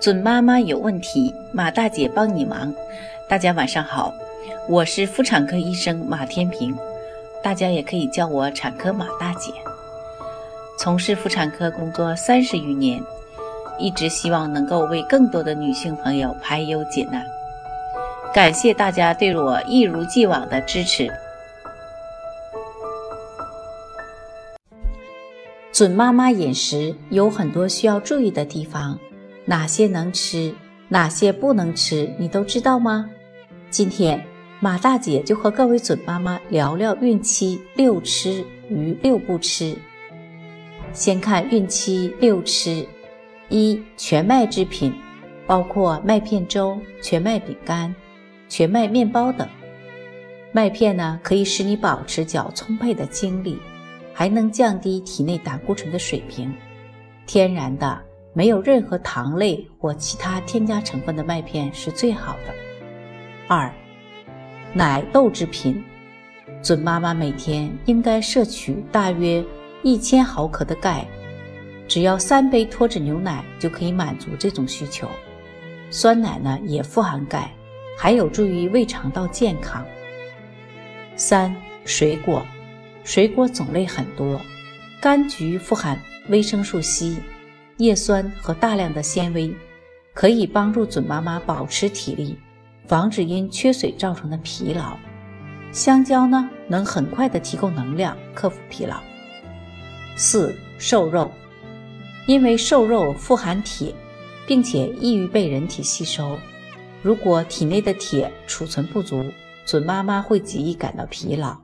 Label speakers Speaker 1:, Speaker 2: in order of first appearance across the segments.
Speaker 1: 准妈妈有问题，马大姐帮你忙。大家晚上好，我是妇产科医生马天平，大家也可以叫我产科马大姐。从事妇产科工作三十余年，一直希望能够为更多的女性朋友排忧解难。感谢大家对我一如既往的支持。准妈妈饮食有很多需要注意的地方。哪些能吃，哪些不能吃，你都知道吗？今天马大姐就和各位准妈妈聊聊孕期六吃与六不吃。先看孕期六吃：一、全麦制品，包括麦片粥、全麦饼干、全麦面包等。麦片呢，可以使你保持较充沛的精力，还能降低体内胆固醇的水平。天然的。没有任何糖类或其他添加成分的麦片是最好的。二、奶豆制品，准妈妈每天应该摄取大约一千毫克的钙，只要三杯脱脂牛奶就可以满足这种需求。酸奶呢也富含钙，还有助于胃肠道健康。三、水果，水果种类很多，柑橘富含维生素 C。叶酸和大量的纤维可以帮助准妈妈保持体力，防止因缺水造成的疲劳。香蕉呢，能很快的提供能量，克服疲劳。四、瘦肉，因为瘦肉富含铁，并且易于被人体吸收。如果体内的铁储存不足，准妈妈会极易感到疲劳。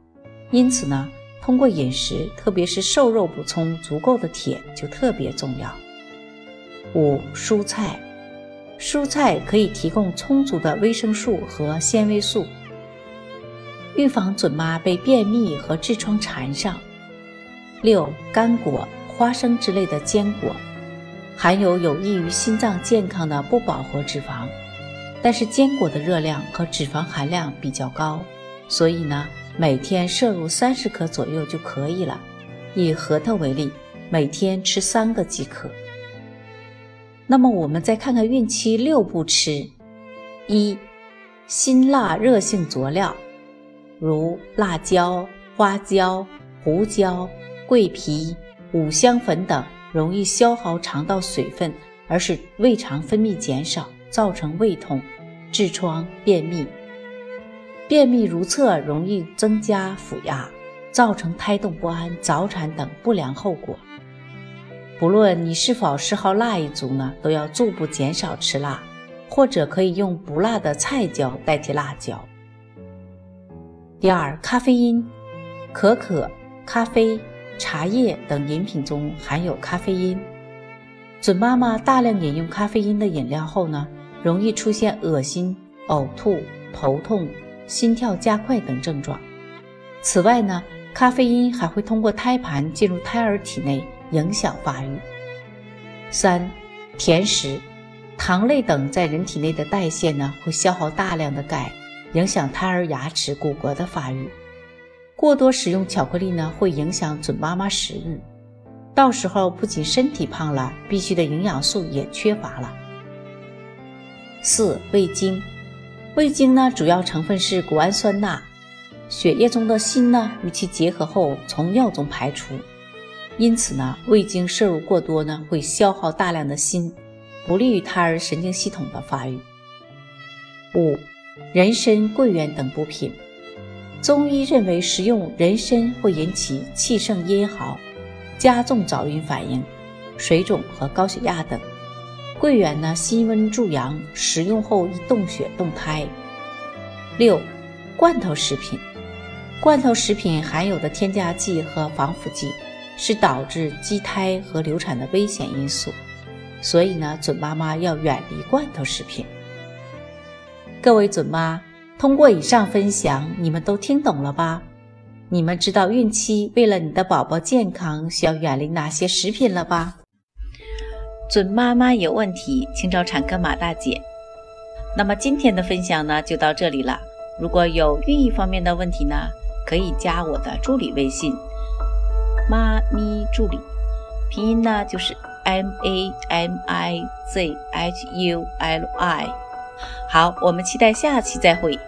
Speaker 1: 因此呢，通过饮食，特别是瘦肉补充足够的铁就特别重要。五、蔬菜，蔬菜可以提供充足的维生素和纤维素，预防准妈被便秘和痔疮缠上。六、干果、花生之类的坚果，含有有益于心脏健康的不饱和脂肪，但是坚果的热量和脂肪含量比较高，所以呢，每天摄入三十克左右就可以了。以核桃为例，每天吃三个即可。那么我们再看看孕期六不吃：一、辛辣热性佐料，如辣椒、花椒、胡椒、桂皮、五香粉等，容易消耗肠道水分，而使胃肠分泌减少，造成胃痛、痔疮、便秘。便秘如厕容易增加腹压，造成胎动不安、早产等不良后果。不论你是否嗜好辣一族呢，都要逐步减少吃辣，或者可以用不辣的菜椒代替辣椒。第二，咖啡因，可可、咖啡、茶叶等饮品中含有咖啡因。准妈妈大量饮用咖啡因的饮料后呢，容易出现恶心、呕吐、头痛、心跳加快等症状。此外呢，咖啡因还会通过胎盘进入胎儿体内。影响发育。三、甜食、糖类等在人体内的代谢呢，会消耗大量的钙，影响胎儿牙齿、骨骼的发育。过多使用巧克力呢，会影响准妈妈食欲，到时候不仅身体胖了，必需的营养素也缺乏了。四、味精，味精呢，主要成分是谷氨酸钠，血液中的锌呢，与其结合后从尿中排出。因此呢，味精摄入过多呢，会消耗大量的锌，不利于胎儿神经系统的发育。五、人参、桂圆等补品，中医认为食用人参会引起气盛阴耗，加重早孕反应、水肿和高血压等。桂圆呢，辛温助阳，食用后易动血动胎。六、罐头食品，罐头食品含有的添加剂和防腐剂。是导致畸胎和流产的危险因素，所以呢，准妈妈要远离罐头食品。各位准妈，通过以上分享，你们都听懂了吧？你们知道孕期为了你的宝宝健康需要远离哪些食品了吧？准妈妈有问题，请找产科马大姐。那么今天的分享呢，就到这里了。如果有孕育方面的问题呢，可以加我的助理微信。妈咪助理，拼音呢就是 m a m i z h u l i。好，我们期待下期再会。